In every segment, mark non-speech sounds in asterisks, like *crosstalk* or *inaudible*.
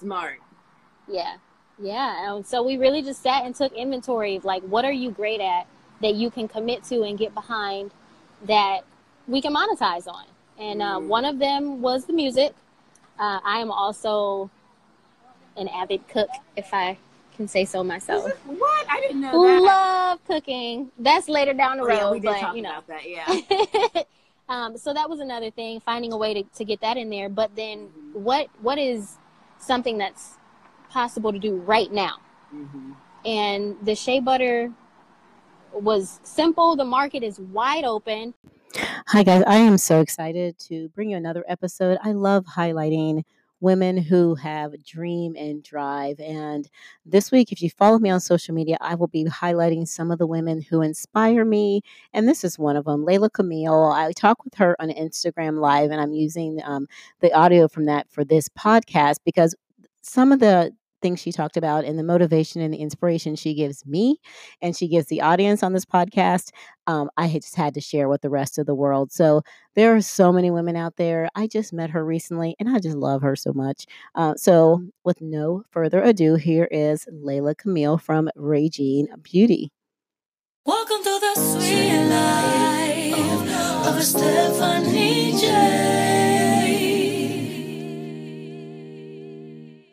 Smart. Yeah. Yeah. And so we really just sat and took inventory of like, what are you great at that you can commit to and get behind that we can monetize on? And uh, one of them was the music. Uh, I am also an avid cook, if I can say so myself. What? I didn't know that. Love cooking. That's later down the Oh, road, yeah, we did but talk you know. about that. Yeah. *laughs* um, so that was another thing, finding a way to, to get that in there. But then, what what is something that's possible to do right now? hmm And the shea butter was simple. The market is wide open. Hi, guys. I am so excited to bring you another episode. I love highlighting women who have dream and drive. And this week, if you follow me on social media, I will be highlighting some of the women who inspire me. And this is one of them, Layla Camille. I talk with her on Instagram Live, and I'm using um, the audio from that for this podcast because some of the things she talked about and the motivation and the inspiration she gives me and she gives the audience on this podcast um, I just had to share with the rest of the world. So there are so many women out there. I just met her recently and I just love her so much. Uh, so with no further ado, here is Layla Camille from Rajean Beauty. Welcome to the sweet life of Stephanie J.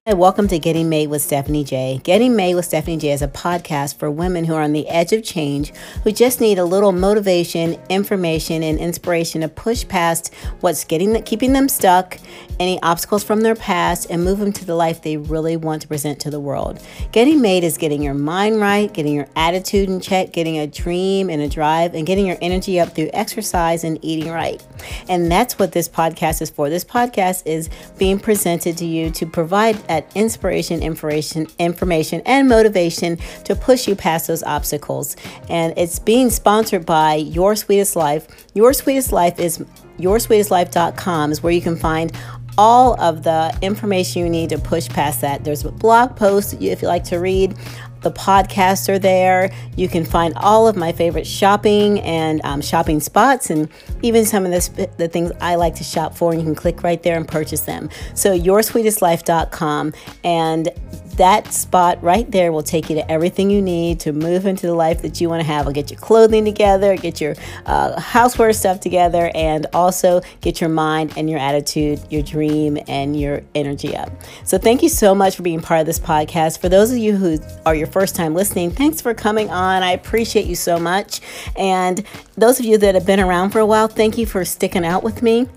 Hey, welcome to Getting Made with Stephanie J. Getting Made with Stephanie J is a podcast for women who are on the edge of change, who just need a little motivation, information, and inspiration to push past what's getting keeping them stuck, any obstacles from their past, and move them to the life they really want to present to the world. Getting Made is getting your mind right, getting your attitude in check, getting a dream and a drive, and getting your energy up through exercise and eating right. And that's what this podcast is for. This podcast is being presented to you to provide that inspiration, information, information, and motivation to push you past those obstacles. And it's being sponsored by Your Sweetest Life. Your Sweetest Life is yoursweetestlife.com is where you can find all of the information you need to push past that. There's a blog post if you like to read. The podcasts are there. You can find all of my favorite shopping and um, shopping spots, and even some of the, sp- the things I like to shop for. And you can click right there and purchase them. So, yoursweetestlife.com, and that spot right there will take you to everything you need to move into the life that you want to have. It'll get your clothing together, get your uh, houseware stuff together, and also get your mind and your attitude, your dream, and your energy up. So, thank you so much for being part of this podcast. For those of you who are your first time listening, thanks for coming on. I appreciate you so much. And those of you that have been around for a while, thank you for sticking out with me.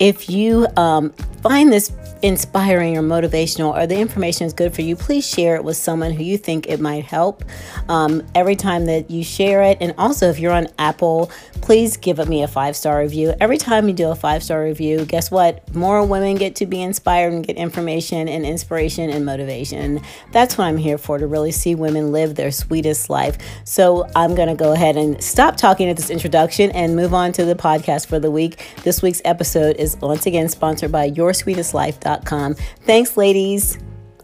If you um, find this inspiring or motivational or the information is good for you, please share it with someone who you think it might help. Um, every time that you share it, and also if you're on Apple, please give me a five star review. Every time you do a five star review, guess what? More women get to be inspired and get information and inspiration and motivation. That's what I'm here for to really see women live their sweetest life. So I'm going to go ahead and stop talking at this introduction and move on to the podcast for the week. This week's episode is once again sponsored by yoursweetestlife.com. Thanks, ladies,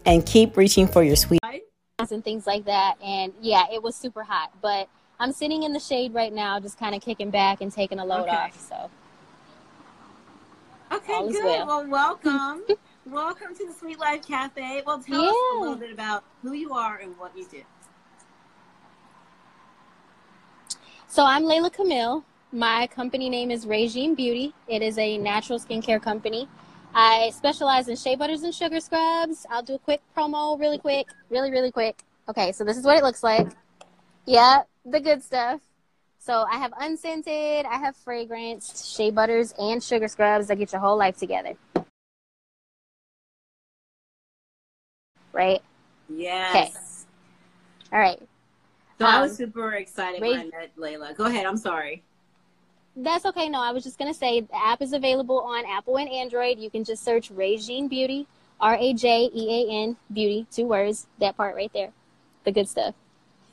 and keep reaching for your sweet. and things like that. And yeah, it was super hot. But I'm sitting in the shade right now, just kind of kicking back and taking a load Okay. off. So Okay, All good. well. Well, welcome. *laughs* welcome to the Sweet Life Cafe. Well, tell us a little bit about who you are and what you do. So I'm Layla Camille. My company name is Rajean Beauty. It is a natural skincare company. I specialize in shea butters and sugar scrubs. I'll do a quick promo really quick, really, really quick. Okay, so this is what it looks like. Yeah, the good stuff. So I have unscented, I have fragrance, shea butters, and sugar scrubs that get your whole life together. Right? Yes. All right. So I Um, was super excited when I met Layla. Go ahead. I'm sorry. That's okay. No, I was just gonna say the app is available on Apple and Android. You can just search Rajean Beauty, R A J E A N Beauty, two words. That part right there, the good stuff.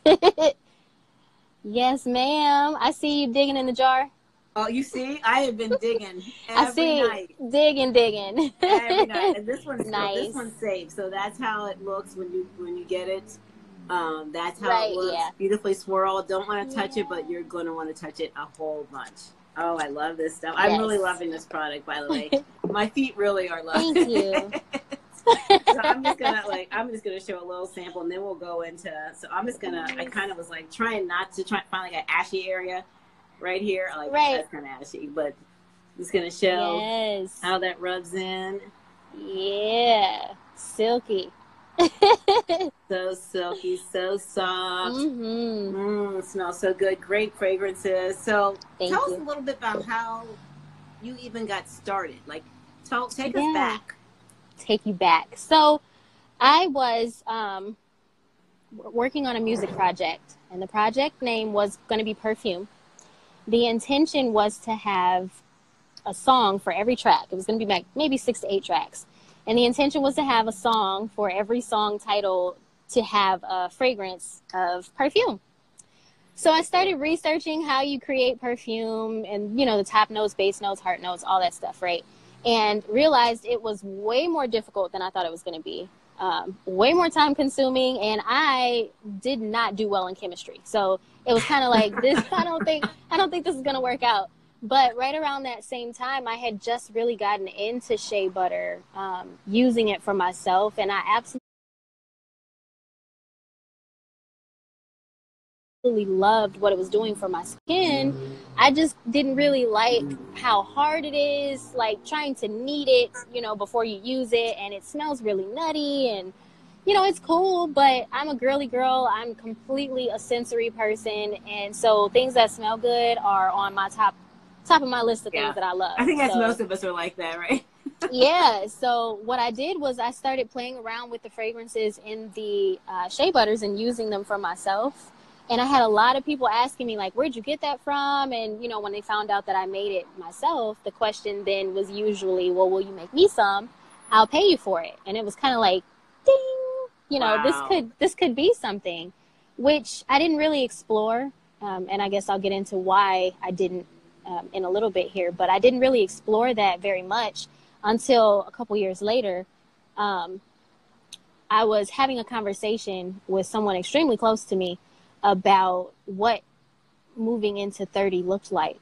*laughs* yes, ma'am. I see you digging in the jar. Oh, you see, I have been digging *laughs* every I see night. digging, digging. Every night. And this *laughs* one's Nice. this one's safe. So that's how it looks when you when you get it. Um, that's how Right, it looks. yeah. Beautifully swirled. Don't want to touch it, but you're going to want to touch it a whole bunch. Oh, I love this stuff. I'm really loving this product, by the way. *laughs* My feet really are loving Thank you. *laughs* so I'm just gonna like I'm just gonna show a little sample and then we'll go into so I'm just gonna I kind of was like trying not to try and find like an ashy area right here. Like Right. that's kinda ashy, but I'm just gonna show Yes. how that rubs in. Yeah. Silky. *laughs* So silky, so soft. hmm Mmm, smells so good. Great fragrances. So Thank tell us a little bit about how you even got started. Like tell take us back. take you back. So, I was um, working on a music project, and the project name was going to be Perfume. The intention was to have a song for every track. It was going to be like maybe six to eight tracks. And the intention was to have a song for every song title to have a fragrance of perfume. So I started researching how you create perfume and, you know, the top notes, base notes, heart notes, all that stuff, right? and realized it was way more difficult than I thought it was going to be. Um, way more time consuming, and I did not do well in chemistry. So it was kind of like this. I don't think I don't think this is going to work out. But right around that same time, I had just really gotten into shea butter, um, using it for myself, and I absolutely loved what it was doing for my skin. I just didn't really like how hard it is, like trying to knead it, you know, before you use it, and it smells really nutty and you know, it's cool, but I'm a girly girl. I'm completely a sensory person, and so things that smell good are on my top top of my list of Yeah. things that I love. I think that's So- most of us are like that, right? *laughs* yeah. So what I did was I started playing around with the fragrances in the uh, shea butters and using them for myself. And I had a lot of people asking me like, "Where'd you get that from?" And you know, when they found out that I made it myself, the question then was usually, "Well, will you make me some? I'll pay you for it." And it was kind of like, "Ding!" You know, this could this could be something, which I didn't really explore. Um, and I guess I'll get into why I didn't um, in a little bit here. But I didn't really explore that very much until a couple years later. Um, I was having a conversation with someone extremely close to me about what moving into 30 looked like.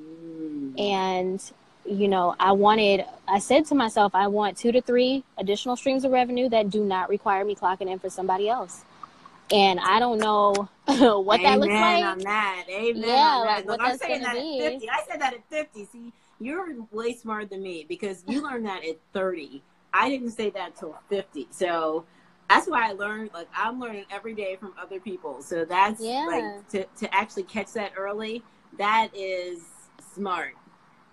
Mm. And, you know, I wanted, I said to myself, I want two to three additional streams of revenue that do not require me clocking in for somebody else. And I don't know *laughs* what that looks Amen like. on that. Amen Yeah, on that. like Look, I'm saying that be. at 50. I said that at 50. See, you're way smarter than me because you *laughs* learned that at 30. I didn't say that till 50. So that's why I learned, like, I'm learning every day from other people. So that's Yeah. like to, to actually catch that early, that is smart.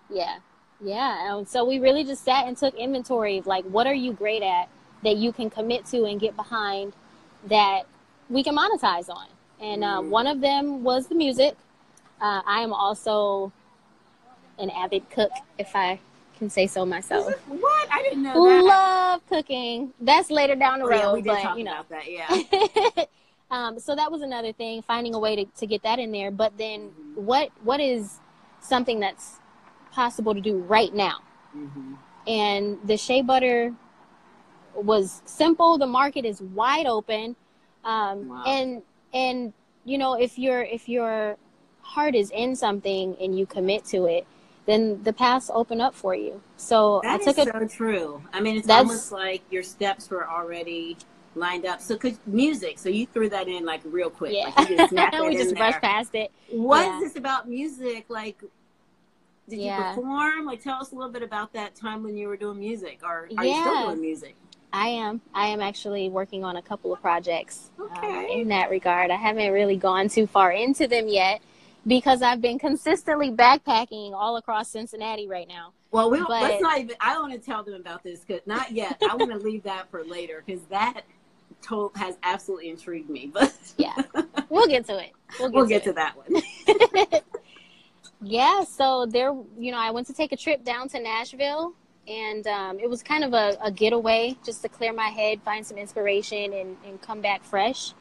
Yeah. Yeah. And so we really just sat and took inventory of like, what are you great at that you can commit to and get behind that we can monetize on? And uh, one of them was the music. Uh, I am also an avid cook, if I can say so myself. What? I didn't know that. Love cooking. That's later down the road, yeah, we did but talk you know. about that. Yeah. *laughs* um, so that was another thing, finding a way to, to get that in there. But then, what what is something that's possible to do right now? hmm And the shea butter was simple. The market is wide open, um, Wow. and and you know if your if your heart is in something and you commit to it, then the paths open up for you. So That I is took it. so true. I mean, it's That's- almost like your steps were already lined up. So, cause music, so you threw that in like real quick. Yeah, Like, *laughs* just we just brushed past it. What is Yeah. this about music? Like, did Yeah. you perform? Like, tell us a little bit about that time when you were doing music, or are you still Yeah. doing music? I am. I am actually working on a couple of projects um, Okay. in that regard. I haven't really gone too far into them yet because I've been consistently backpacking all across Cincinnati right now. Well, we But- let's not even. I don't want to tell them about this because not yet. I want to *laughs* leave that for later because that told has absolutely intrigued me. But Yeah, we'll get to it. We'll get, we'll to, get to that one. *laughs* Yeah, so there, you know, I went to take a trip down to Nashville, and um, it was kind of a, a getaway just to clear my head, find some inspiration, and, and come back fresh.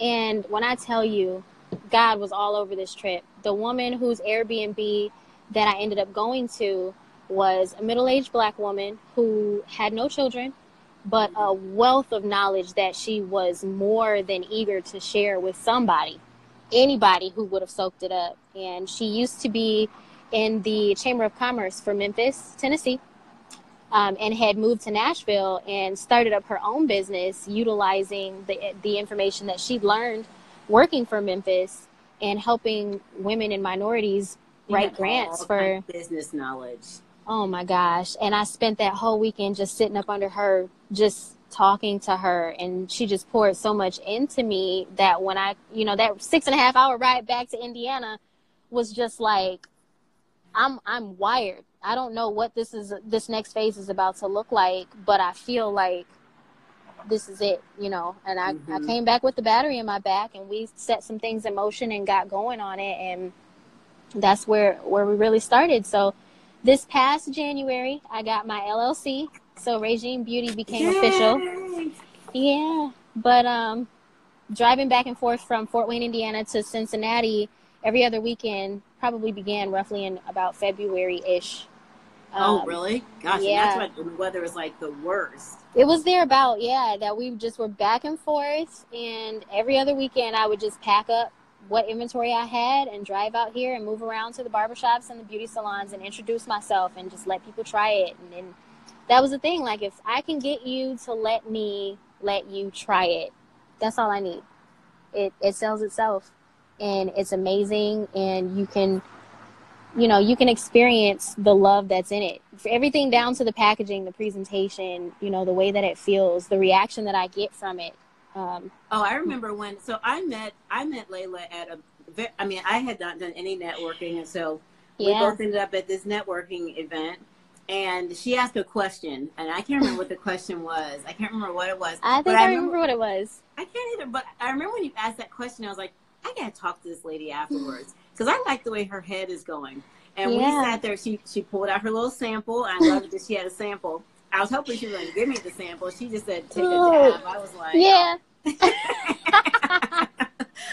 And when I tell you, God was all over this trip. The woman whose Airbnb that I ended up going to was a middle aged black woman who had no children, but a wealth of knowledge that she was more than eager to share with somebody anybody who would have soaked it up. And she used to be in the Chamber of Commerce for Memphis, Tennessee. Um, and had moved to Nashville and started up her own business, utilizing the the information that she'd learned working for Memphis and helping women and minorities You write grants for. business knowledge. Oh my gosh. And I spent that whole weekend just sitting up under her, just talking to her. And she just poured so much into me that when I, you know, that six and a half hour ride back to Indiana was just like, I'm, I'm wired. I don't know what this is, this next phase is about to look like, but I feel like this is it, you know. And I, I Mhm. came back with the battery in my back and we set some things in motion and got going on it. And that's where, where we really started. So, this past January, I got my LLC, so Rajean Beauty became official. Yeah, but um, driving back and forth from Fort Wayne, Indiana to Cincinnati every other weekend probably began roughly in about February ish. Oh, um, really? Gosh, yeah. that's what the weather was like the worst. It was there about yeah that we just were back and forth, and every other weekend I would just pack up what inventory I had and drive out here and move around to the barbershops and the beauty salons and introduce myself and just let people try it. And then that was the thing. Like if I can get you to let me let you try it, that's all I need. It it sells itself, and it's amazing. And you can, you know, you can experience the love that's in it. For everything down to the packaging, the presentation, you know, the way that it feels, the reaction that I get from it. Um, Oh, I remember when. So I met I met Layla at a i mean, I had not done any networking, and so we yeah. both ended up at this networking event. And she asked a question, and I can't remember what the question was. I can't remember what it was. I but think I remember what it was. I can't either, but I remember when you asked that question, I was like, I gotta talk to this lady afterwards because I like the way her head is going. And we sat there. She she pulled out her little sample. I loved that she had a sample. I was hoping she was to give me the sample. She just said take a Oh. dab. I was like, Yeah. *laughs*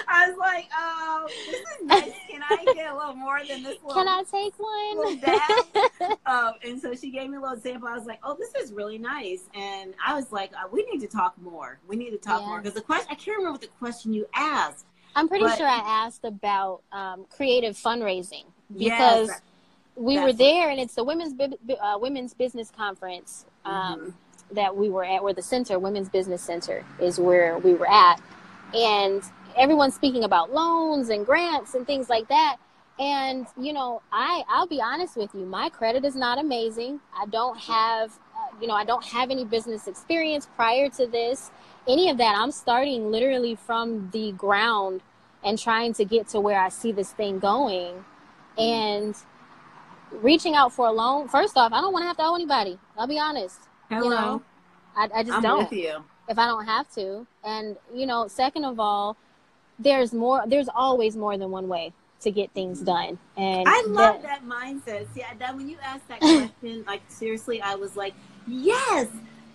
I was like, oh, this is nice. Can I get a little more than this little, Can I take one? *laughs* um, and so she gave me a little sample. I was like, oh, this is really nice. And I was like, uh, we need to talk more. We need to talk Yeah. more because the question I can't remember what the question you asked. I'm pretty But- sure I asked about um, creative fundraising because that- we were there, and it's the women's uh, women's business conference um, Mhm. that we were at, where the center, Women's Business Center, is where we were at, and everyone's speaking about loans and grants and things like that. And you know, I I'll be honest with you, my credit is not amazing. I don't have, you know, I don't have any business experience prior to this, any of that. I'm starting literally from the ground and trying to get to where I see this thing going, and reaching out for a loan. First off, I don't want to have to owe anybody. I'll be honest. Hello. You know, I, I just I'm don't with you. if I don't have to. And you know, second of all, there's more. There's always more than one way to get things done. And I love that- that mindset. See, I, that when you asked that question, like seriously, I was like, yes,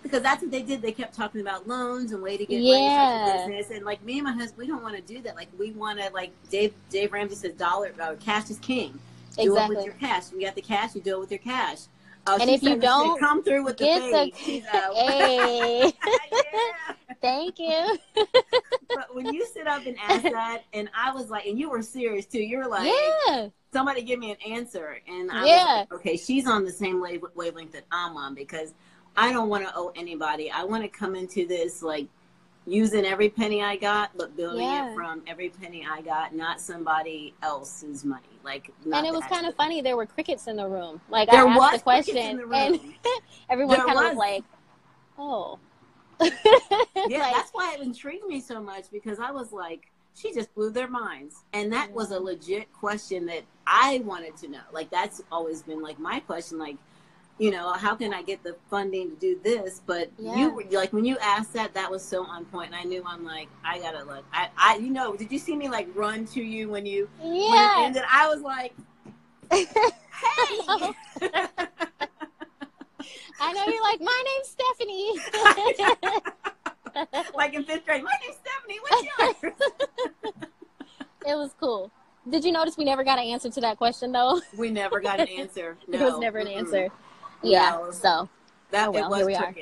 because that's what they did. They kept talking about loans and way to get money Yeah. a business. And like me and my husband, we don't want to do that. Like we want to, like Dave Dave Ramsey says, dollar uh, cash is king. Do it with your cash. You got the cash, you do it with your cash. Uh, And if you said that she don't come through with the get the- she's out. Hey. *laughs* Thank you. *laughs* But when you sit up and ask *laughs* that, and I was like, and you were serious too. You were like, yeah. somebody give me an answer and I Yeah. was like, okay she's on the same wave, wavelength that I'm on because I don't want to owe anybody I want to come into this like using every penny I got but building Yeah. it from every penny I got not somebody else's money like And it was kind of funny. There were crickets in the room. Like there I asked was the question, the and *laughs* everyone There kind of was. was like, "Oh." *laughs* yeah Like, that's why it intrigued me so much because I was like she just blew their minds. And that was a legit question that I wanted to know. Like that's always been like my question like you know how can I get the funding to do this? But Yeah. you were- like when you asked that that was so on point. And I knew I'm like I gotta look. I, I you know did you see me like run to you when you when it yeah. ended? I was like *laughs* hey *laughs* I know you're like, my name's Stephanie. *laughs* like in fifth grade my name's Stephanie what's yours it was cool. Did you notice we never got an answer to that question though? we never got an answer no *laughs* There was never an answer. Yeah. No. So that Oh, well, it was we are.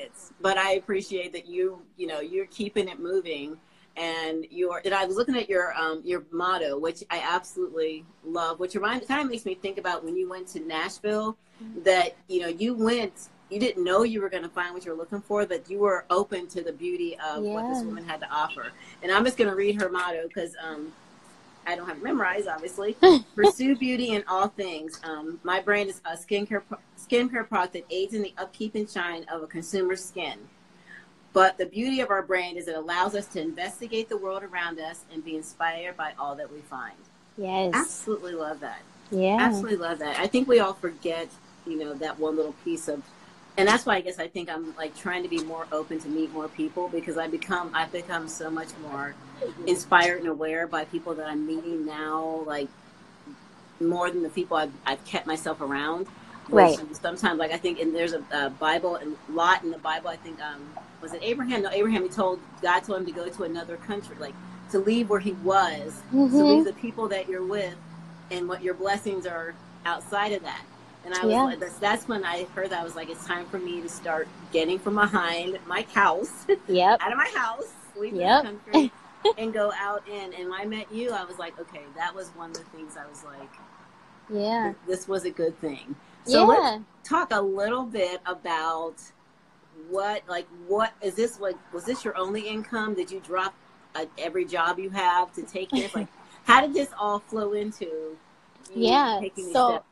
but i appreciate that you you know you're keeping it moving and you're and i was looking at your um your motto which i absolutely love which remind kind of makes me think about when you went to nashville Mm-hmm. that you know you went you didn't know you were going to find what you were looking for, but you were open to the beauty of what this woman had to offer. And I'm just going to read her motto because um, I don't have it memorized, obviously. *laughs* Pursue beauty in all things. Um, my brand is a skincare skincare product that aids in the upkeep and shine of a consumer's skin. But the beauty of our brand is it allows us to investigate the world around us and be inspired by all that we find. Yes. Absolutely love that. Yeah. Absolutely love that. I think we all forget, you know, that one little piece of, and that's why I guess I think I'm like trying to be more open to meet more people because I become I've become so much more inspired and aware by people that I'm meeting now, like more than the people I've, I've kept myself around. Right. Sometimes, like I think, and there's a, a Bible and Lot in the Bible. I think um was it Abraham? No, Abraham. He told God told him to go to another country, like to leave where he was, to Mhm. leave the people that you're with, and what your blessings are outside of that. And I was Yeah. like, that's, that's when I heard that I was like, it's time for me to start getting from behind my house, Yep. *laughs* out of my house, leave Yep. the country, *laughs* and go out in. And when I met you, I was like, okay, that was one of the things I was like, Yeah. this was a good thing. So let's talk a little bit about what like what is this like was this your only income did you drop uh, every job you have to take this like *laughs* how did this all flow into Yeah, taking so- steps?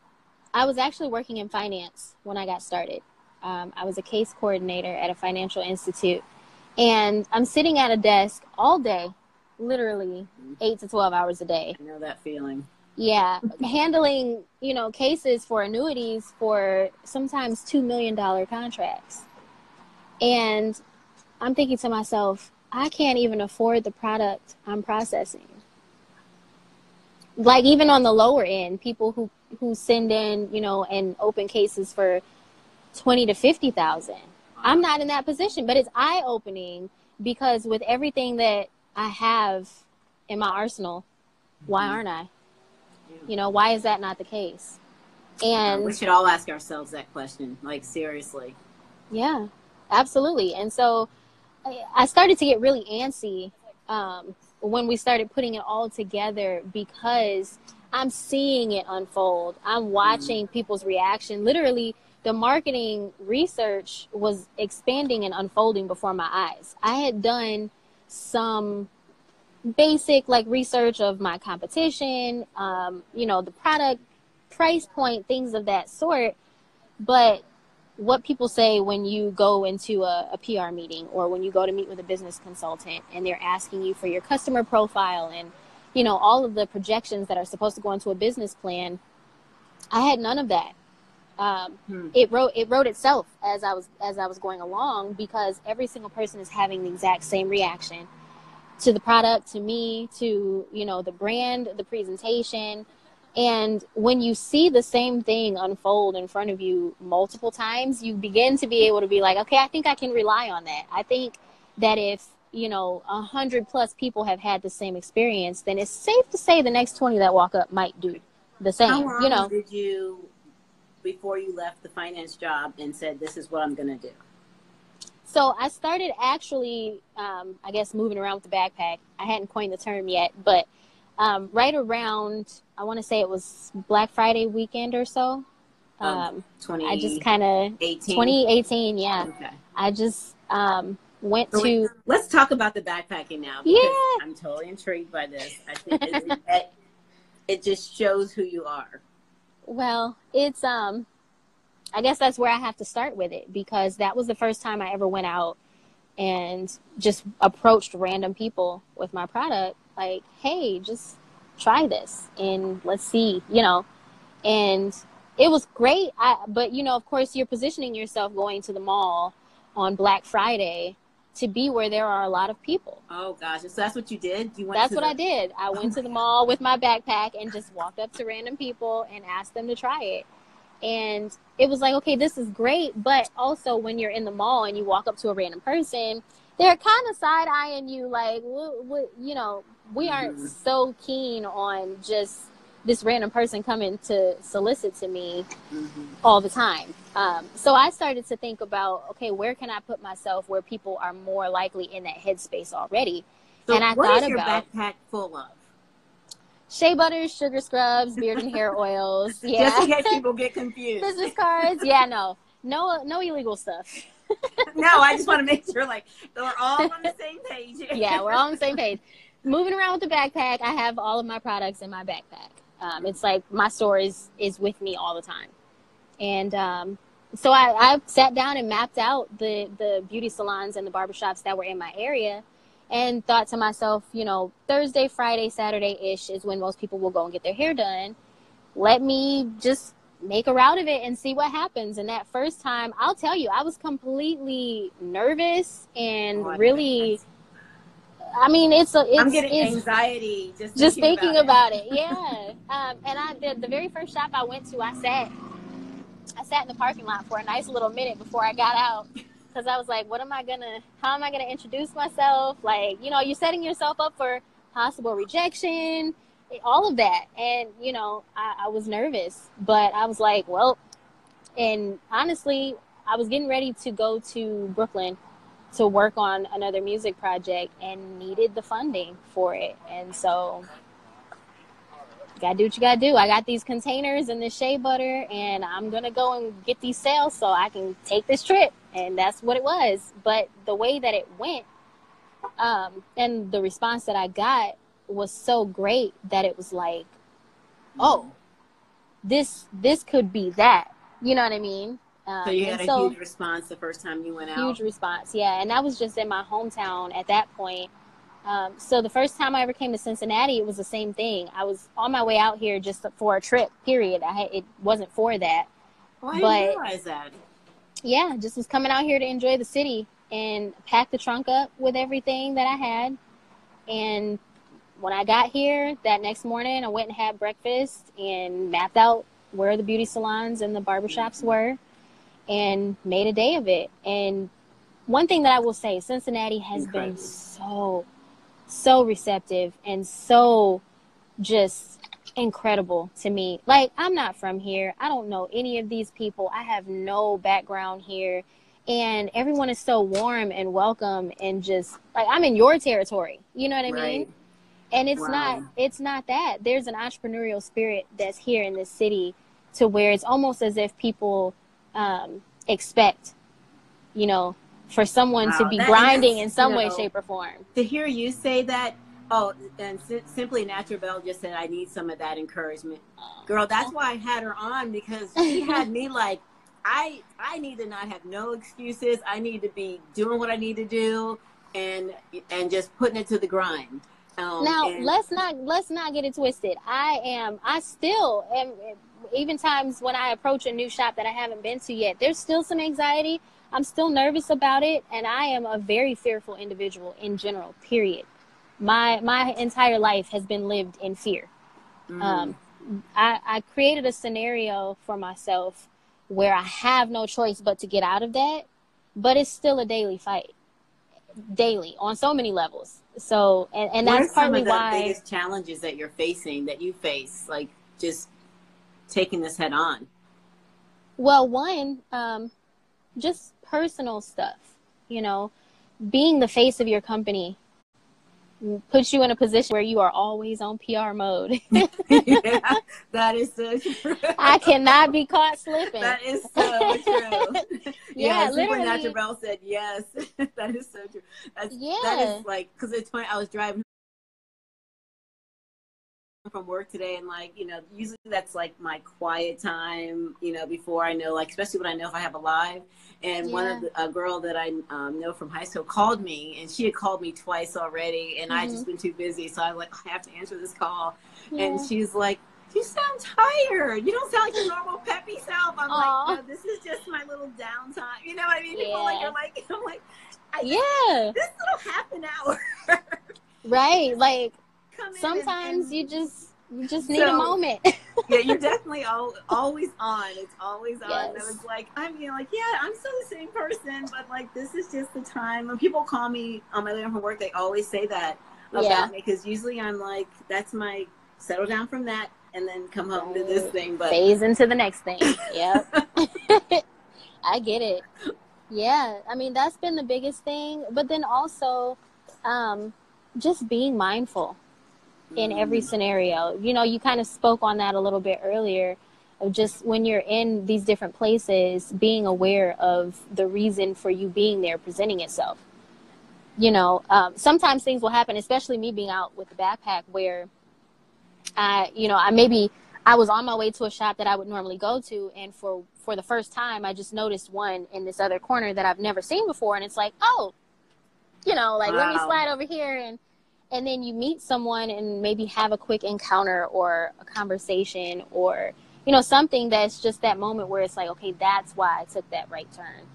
I was actually working in finance when I got started. Um, I was a case coordinator at a financial institute, and I'm sitting at a desk all day, literally eight to 12 hours a day. i know that feeling Yeah, handling, you know, cases for annuities for sometimes $2 million contracts. And I'm thinking to myself, I can't even afford the product I'm processing. Like even on the lower end, people who who send in, you know, and open cases for 20 to 50,000. I'm not in that position, but it's eye opening because with everything that I have in my arsenal, why Mhm. aren't I? Yeah. You know, why is that not the case? Uh, we should all ask ourselves that question like seriously yeah, absolutely. And so I- started to get really antsy um, when we started putting it all together because I'm seeing it unfold. I'm watching people's reaction. Literally, the marketing research was expanding and unfolding before my eyes. I had done some basic like research of my competition, um, you know, the product price point, things of that sort. But what people say when you go into a, a PR meeting or when you go to meet with a business consultant and they're asking you for your customer profile and you know all of the projections that are supposed to go into a business plan, I had none of that. Um, Hmm. it wrote it wrote itself as I was as I was going along because every single person is having the exact same reaction to the product, to me, to you know the brand, the presentation, and when you see the same thing unfold in front of you multiple times, you begin to be able to be like, okay, I think I can rely on that. I think that if you know a hundred plus people have had the same experience, then it's safe to say the next twenty that walk up might do the same. how long You know, did you before you left the finance job and said this is what i'm going to do So I started actually, um, I guess, moving around with the backpack. I hadn't coined the term yet, but um, right around, I want to say it was Black Friday weekend or so. Um, 2018 I just kind of 2018, yeah. okay I just um, went So to. let's talk about the backpacking now. Because Yeah. I'm totally intrigued by this. I think it, it, *laughs* it just shows who you are. Well, it's um, I guess that's where I have to start with it because that was the first time I ever went out and just approached random people with my product. Like, hey, just try this and let's see, you know. And it was great. I but you know, of course, you're positioning yourself going to the mall on Black Friday to be where there are a lot of people. Oh gosh, so that's what you did. You went. That's what the, I did. I went to the mall with my backpack and just walked up to random people and asked them to try it. And it was like, okay, this is great. But also, when you're in the mall and you walk up to a random person, they're kind of side eyeing you, like, what, what, you know, we aren't Mhm. so keen on just this random person coming to solicit to me Mhm. all the time. Um, so I started to think about, okay, where can I put myself where people are more likely in that headspace already? So And I what thought is your about- backpack full of? Shea butters, sugar scrubs, beard and hair *laughs* oils. Yeah, *laughs* Just in case people *laughs* get confused. Business cards. Yeah, no. no no illegal stuff. no, I just want to make sure like we're all on the same page. yeah, we're all on the same page. Moving around with the backpack, I have all of my products in my backpack. Um, it's like my store is is with me all the time, and um, so I, I sat down and mapped out the the beauty salons and the barbershops that were in my area, and thought to myself, you know, Thursday, Friday, Saturday ish is when most people will go and get their hair done. Let me just make a route of it and see what happens. And that first time, I'll tell you, I was completely nervous and Oh, really. I mean, it's a. It's, I'm getting it's, anxiety just just thinking about, about it. *laughs* Yeah. um, and I the, the very first shop I went to, I sat, I sat in the parking lot for a nice little minute before I got out because I was like, what am I gonna? How am I gonna introduce myself? Like, you know, you're setting yourself up for possible rejection, all of that, and you know, I, I was nervous, but I was like, well, and honestly, I was getting ready to go to Brooklyn to work on another music project and needed the funding for it. And so gotta do what you gotta do. I got these containers and this shea butter and I'm gonna go and get these sales so I can take this trip. And that's what it was. But the way that it went, um, and the response that I got was so great that it was like, oh, this this could be that. You know what I mean? Um, So you had a so- huge response the first time you went out. huge response yeah and that was just in my hometown at that point. Um, so the first time i ever came to cincinnati it was the same thing. I was on my way out here just for a trip period. I had, it wasn't for that. Oh, I but- realize that. yeah just was coming out here to enjoy the city and pack the trunk up with everything that i had. And when i got here that next morning i went and had breakfast and mapped out where the beauty salons and the barbershops were and made a day of it and one thing that i will say cincinnati has been so so receptive and so just incredible to me. Like, I'm not from here. I don't know any of these people. I have no background here. And everyone is so warm and welcome and just like I'm in your territory. You know what I mean? And it's Wow. not it's not that. There's an entrepreneurial spirit that's here in this city to where it's almost as if people um, expect, you know, for someone to be grinding is, in some you way, know, shape, or form. To hear you say that, oh, and si- simply Natural Bell just said, I need some of that encouragement. Girl, that's why I had her on because she *laughs* had me like, I I need to not have no excuses. I need to be doing what I need to do and and just putting it to the grind. Um, now and- let's not let's not get it twisted i am i still am even times when i approach a new shop that i haven't been to yet there's still some anxiety i'm still nervous about it and i am a very fearful individual in general period my my entire life has been lived in fear Mm. um, I, I created a scenario for myself where I have no choice but to get out of that, but it's still a daily fight, daily on so many levels. So, and, and what that's are some partly of the why. biggest challenges that you're facing that you face, like just taking this head on? Well, one, um, just personal stuff. You know, being the face of your company puts you in a position where you are always on PR mode. *laughs* *laughs* yeah, that is so true. I cannot be caught slipping. That is so true. *laughs* Yeah, Simply literally. Natural Bell said yes. that is so true. That's, Yeah. is like, because it's funny, I was driving from work today and like, you know, usually that's like my quiet time, you know, before I know, like, especially when I know if I have a live. And one of the, a girl that I um, know from high school called me and she had called me twice already and I Mhm. just been too busy. So I was like, I have to answer this call. Yeah. And she's like, you sound tired. You don't sound like your normal peppy self. I'm Aw. like, no, this is just my little downtime. You know what I mean? People like Yeah. are like, *laughs* I'm like, I yeah. this little half an hour. *laughs* Right. Like come in sometimes and- you just you just need So- a moment. yeah, you're *laughs* definitely al- always on. It's always on. Yes. And I was like, I'm you know, like, yeah, I'm still the same person, but like, this is just the time. When people call me on my way home from work, they always say that about Yeah. me because usually I'm like, that's my settle down from that and then come home to this thing. But Phase into the next thing. *laughs* Yep. *laughs* I get it. Yeah. I mean that's been the biggest thing. But then also um just being mindful in every scenario. You know, you kind of spoke on that a little bit earlier. of just when you're in these different places, being aware of the reason for you being there presenting itself. You know, um, sometimes things will happen, especially me being out with the backpack, where I, you know, I maybe I was on my way to a shop that I would normally go to, and for for the first time, I just noticed one in this other corner that I've never seen before, and it's like, oh, you know, like let me slide over here and and then you meet someone and maybe have a quick encounter or a conversation or you know something that's just that moment where it's like okay that's why i took that right turn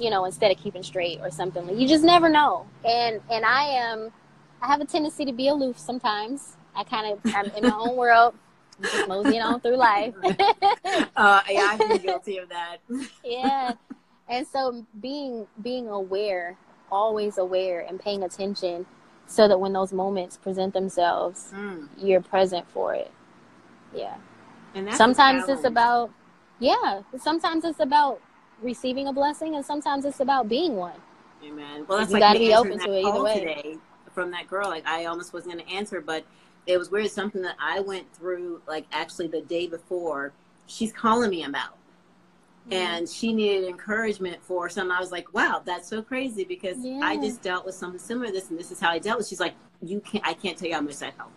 you know instead of keeping straight or something. Like you just never know. And and i am i have a tendency to be aloof sometimes. I kind of i'm in my own world just moseying on through life. *laughs* Uh, yeah, I've been guilty of that. *laughs* yeah. And so being being aware always aware and paying attention so that when those moments present themselves Mm. you're present for it yeah And that's sometimes it's about yeah sometimes it's about receiving a blessing and sometimes it's about being one Amen. Well, that's You like gotta be open to it either way. today from that girl. Like I almost wasn't going to answer, but it was weird. Something that I went through, like actually the day before, she's calling me about. And she needed encouragement for something. I was like, wow, that's so crazy because I just dealt with something similar to this, and this is how I dealt with. She's like, you can't. I can't tell you how much that helped.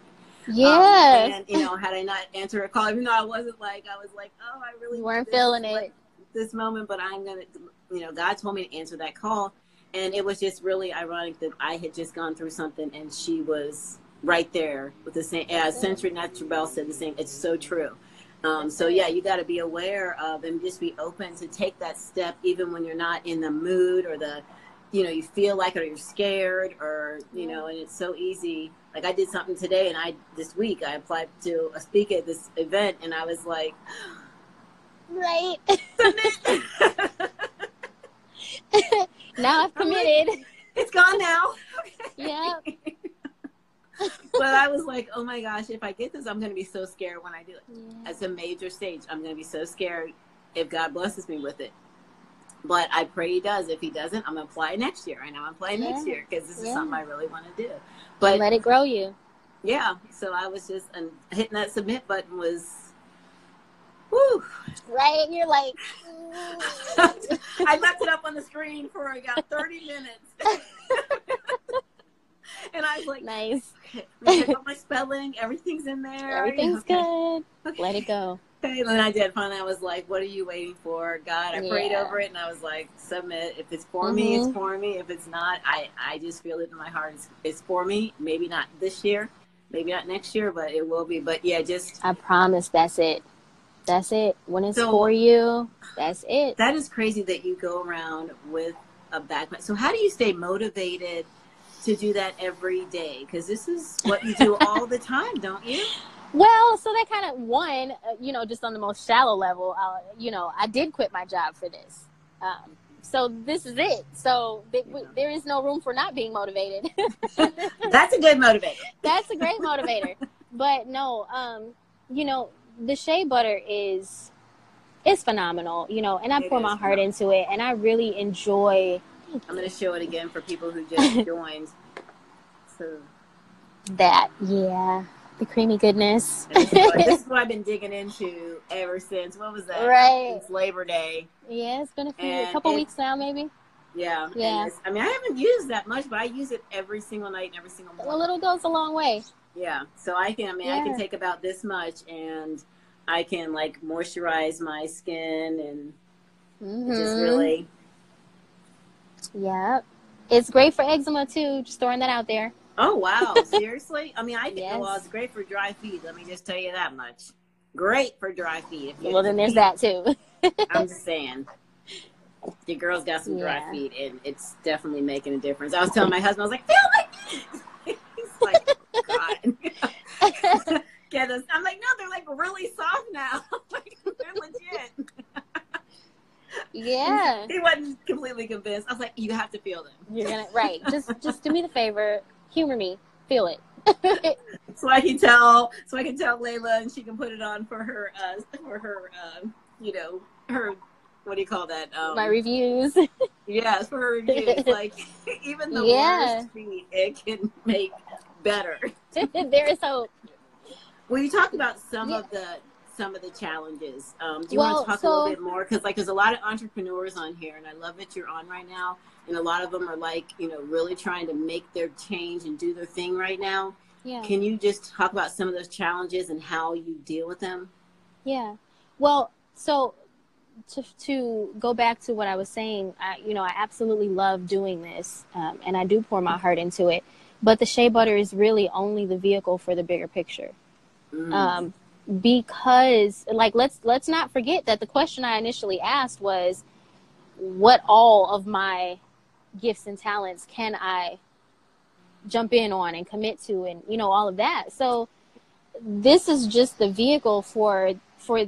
me. Um, yeah and you know, had I not answered her call, even though I wasn't like, I was like, oh, I really You weren't this, feeling like, it. this moment, but I'm gonna, you know, God told me to answer that call, and it was just really ironic that I had just gone through something, and she was right there with the same. As Century Natural Bell said the same. It's so true. Um, so yeah, you got to be aware of and just be open to take that step, even when you're not in the mood or the, you know, you feel like it or you're scared or you know, and it's so easy. Like I did something today, and I this week I applied to speak at this event, and I was like. right *laughs* *laughs* now i've I'm like- committed it's gone now. *laughs* yeah but I was like, oh my gosh, if I get this, I'm going to be so scared when I do it. It's a major stage. I'm going to be so scared if God blesses me with it. But I pray He does. If He doesn't, I'm going to apply next year. I know I'm applying next year because this is something I really want to do. and But let it grow you yeah, so I was just and hitting that submit button was, whew. right you're like *laughs* I left it up on the screen for about 30 minutes. *laughs* *laughs* and I was like, nice got my spelling, everything's in there. everything's Okay. good let it go Okay, and then I did. Finally, I was like, "What are you waiting for, God?" I prayed over it, and I was like, "Submit. If it's for me, it's Mhm. for me. If it's not, I I just feel it in my heart. It's, it's for me. Maybe not this year, maybe not next year, but it will be. But yeah, just i promise that's it that's it when it's So- for you that's it that is crazy that you go around with a backpack. So how do you stay motivated to do that every day? Because this is what you do *laughs* all the time, don't you? Well, so that kind of one, uh, you know, just on the most shallow level, uh, you know, I did quit my job for this. Um, so this is it. So th- w- there is no room for not being motivated. *laughs* That's a good motivator. *laughs* That's a great motivator. But no, um, you know, the shea butter is it's phenomenal, you know, and I It pour my is heart into it, and I really enjoy I'm going to show it again for people who just *laughs* joined. So. that. Yeah, the creamy goodness. This, is what, this is *laughs* what I've been digging into ever since. What was that? Right. Since Labor Day. yeah, it's been a few, a couple weeks now, maybe. Yeah. Yeah. I mean, I haven't used that much, but I use it every single night and every single morning. A little goes a long way. Yeah. So I can. I mean, I can take about this much, and I can like moisturize my skin, and it just mm-hmm. really. Yep. It's great for eczema too. Just throwing that out there. Oh wow! *laughs* Seriously? I mean, I think oh, well, Yes. it's great for dry feet. Let me just tell you that much. Great for dry feet. If you- Well, then there's that too. *laughs* I'm just saying. Your girl's got some dry Yeah. feet, and it's definitely making a difference. I was telling my husband, I was like, "Feel my feet." *laughs* He's like, oh, "God, get us." I'm like, "No, they're like really soft now. like they're legit." Yeah. He wasn't completely convinced. I was like, "You have to feel them." You're gonna right. Just just do me the favor. Humor me. Feel it. *laughs* So I can tell, so I can tell Layla, and she can put it on for her, uh, for her, uh, you know, her. What do you call that? Um, My reviews. Yes, for her reviews. *laughs* like *laughs* even the Yeah. worst feet, it can make better. there is hope. Well, you talked about some Yeah. of the some of the challenges. Um, do you Well, want to talk a little bit more? Because like, there's a lot of entrepreneurs on here, and I love that you're on right now. And a lot of them are like, you know, really trying to make their change and do their thing right now. Yeah. Can you just talk about some of those challenges and how you deal with them? Yeah. Well, so to to go back to what I was saying, I, you know, I absolutely love doing this, um, and I do pour my heart into it. But the shea butter is really only the vehicle for the bigger picture, Mm. um, because like let's let's not forget that the question I initially asked was, what all of my gifts and talents can I jump in on and commit to, and you know all of that. So this is just the vehicle for for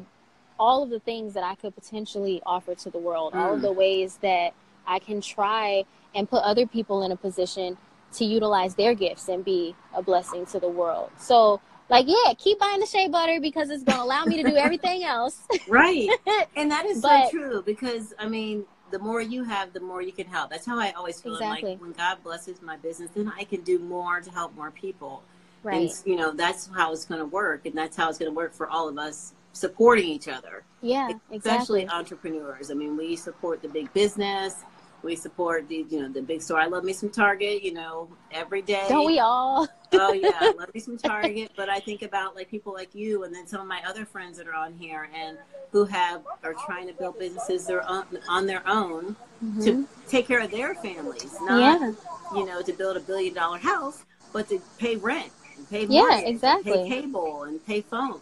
all of the things that I could potentially offer to the world, all of Mm. the ways that I can try and put other people in a position to utilize their gifts and be a blessing to the world. So, like, yeah, keep buying the shea butter because it's going to allow me to do everything *laughs* else. right. *laughs* And that is But- so true because I mean, the more you have, the more you can help. That's how I always feel. Exactly. like when God blesses my business, then I can do more to help more people. right. And you know, that's how it's going to work, and that's how it's going to work for all of us supporting each other, Yeah, especially exactly. entrepreneurs. I mean, we support the big business. We support the you know the big store. I love me some Target. You know, every day. Don't we all? oh yeah, I *laughs* love me some Target. But I think about like people like you, and then some of my other friends that are on here and who have are trying to build businesses their own, on their own Mhm. to take care of their families, not Yeah, you know to build a billion dollar house, but to pay rent, and pay Yeah, mortgage, and exactly. pay cable, and pay phone.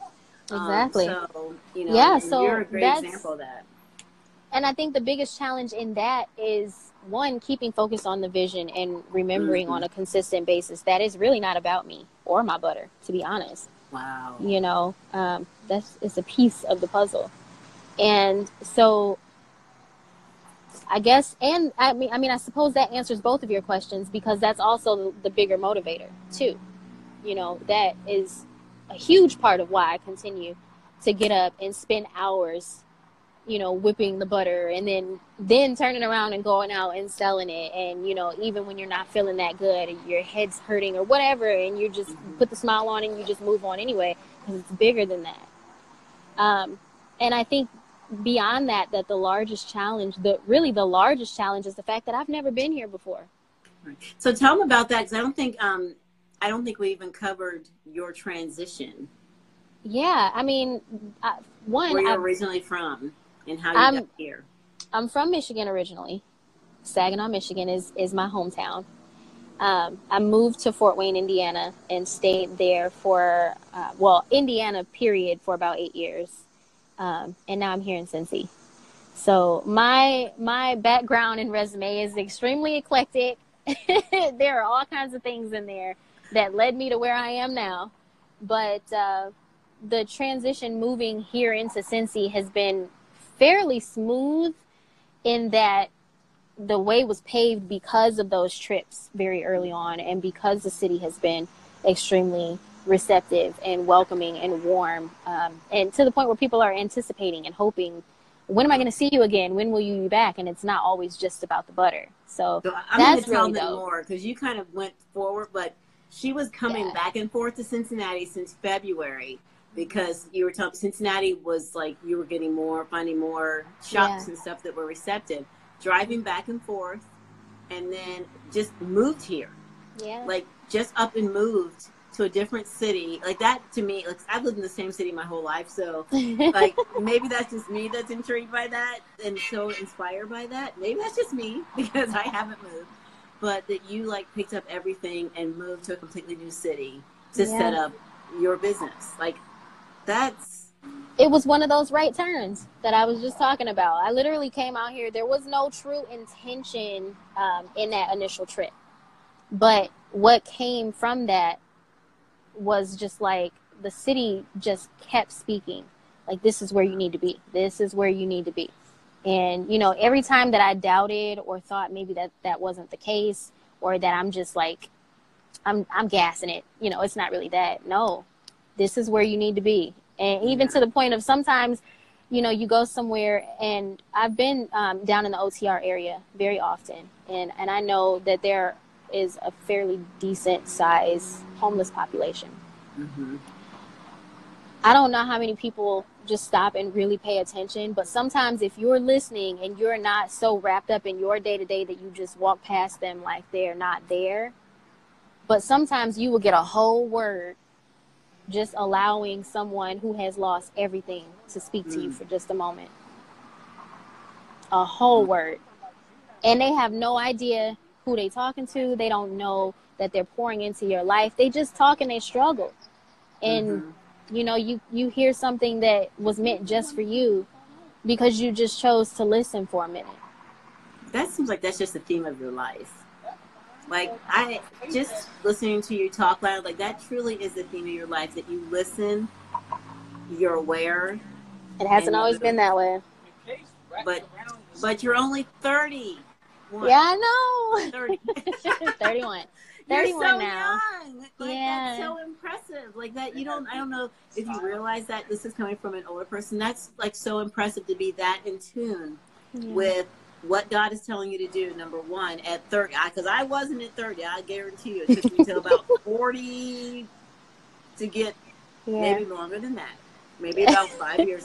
Um, Exactly. so you know, Yeah, so you're a great example of that. And I think the biggest challenge in that is one keeping focus on the vision and remembering Mhm. on a consistent basis that is really not about me or my butter, to be honest. Wow. you know um, that's it's a piece of the puzzle and so i guess and i mean i mean i suppose that answers both of your questions because that's also the bigger motivator too you know that is a huge part of why i continue to get up and spend hours you know whipping the butter and then then turning around and going out and selling it. And you know even when you're not feeling that good or your head's hurting or whatever and you just Mhm. put the smile on and you just move on anyway because it's bigger than that. Um, and i think beyond that that the largest challenge the really the largest challenge is the fact that i've never been here before. So tell them about that because I don't think um I don't think we even covered your transition. yeah i mean I, one Where you're I, originally from and how you I'm- got here. I'm from Michigan originally. Saginaw, Michigan is is my hometown. Um, I moved to Fort Wayne, Indiana, and stayed there for uh, well, Indiana period for about eight years, um, and now I'm here in Cincy. So my my background and resume is extremely eclectic. *laughs* there are all kinds of things in there that led me to where I am now, but uh, the transition moving here into Cincy has been fairly smooth in that the way was paved because of those trips very early on and because the city has been extremely receptive and welcoming and warm um, and to the point where people are anticipating and hoping when am i going to see you again when will you be back and it's not always just about the butter so So I'm going That's to tell really them dope. more because you kind of went forward, but she was coming Yeah. back and forth to Cincinnati since February because you were telling Cincinnati was like you were getting more, finding more shops Yeah. and stuff that were receptive, driving back and forth, and then just moved here, yeah like just up and moved to a different city. Like that to me, like I've lived in the same city my whole life, so *laughs* like maybe that's just me that's intrigued by that and so inspired by that. Maybe that's just me *laughs* because I haven't moved. But that you like picked up everything and moved to a completely new city to Yeah. set up your business. Like that's it was one of those right turns that I was just talking about. I literally came out here. There was no true intention um, in that initial trip, but what came from that was just like the city just kept speaking. Like this is where you need to be. This is where you need to be. And you know, every time that I doubted or thought maybe that that wasn't the case, or that I'm just like, I'm I'm gassing it. You know, it's not really that. No, this is where you need to be and even to the point of sometimes you know you go somewhere and i've been um, down in the otr area very often. And and i know that there is a fairly decent size homeless population. Mm-hmm. I don't know how many people just stop and really pay attention, but sometimes if you're listening and you're not so wrapped up in your day to day that you just walk past them like they're not there, but sometimes you will get a whole word just allowing someone who has lost everything to speak to you Mm. for just a moment. A whole word. And they have no idea who they're talking to. They don't know that they're pouring into your life. They just talk and they struggle. And Mhm. you know, you you hear something that was meant just for you because you just chose to listen for a minute. that seems like that's just the theme of your life. Like I just listening to you talk loud, like that truly is the theme of your life. That you listen, you're aware, It hasn't always been that way. but but you're only thirty. Yeah, I know. thirty. *laughs* 31. *laughs* You're 31 so now. young. Like Yeah. that's so impressive. Like that you don't I don't know if you realize that this is coming from an older person. That's like so impressive to be that in tune Yeah. with what God is telling you to do. Number one, at thirty, because I, wasn't at thirty. I guarantee you, it took me till about *laughs* forty to get Yeah. maybe longer than that. Maybe about five years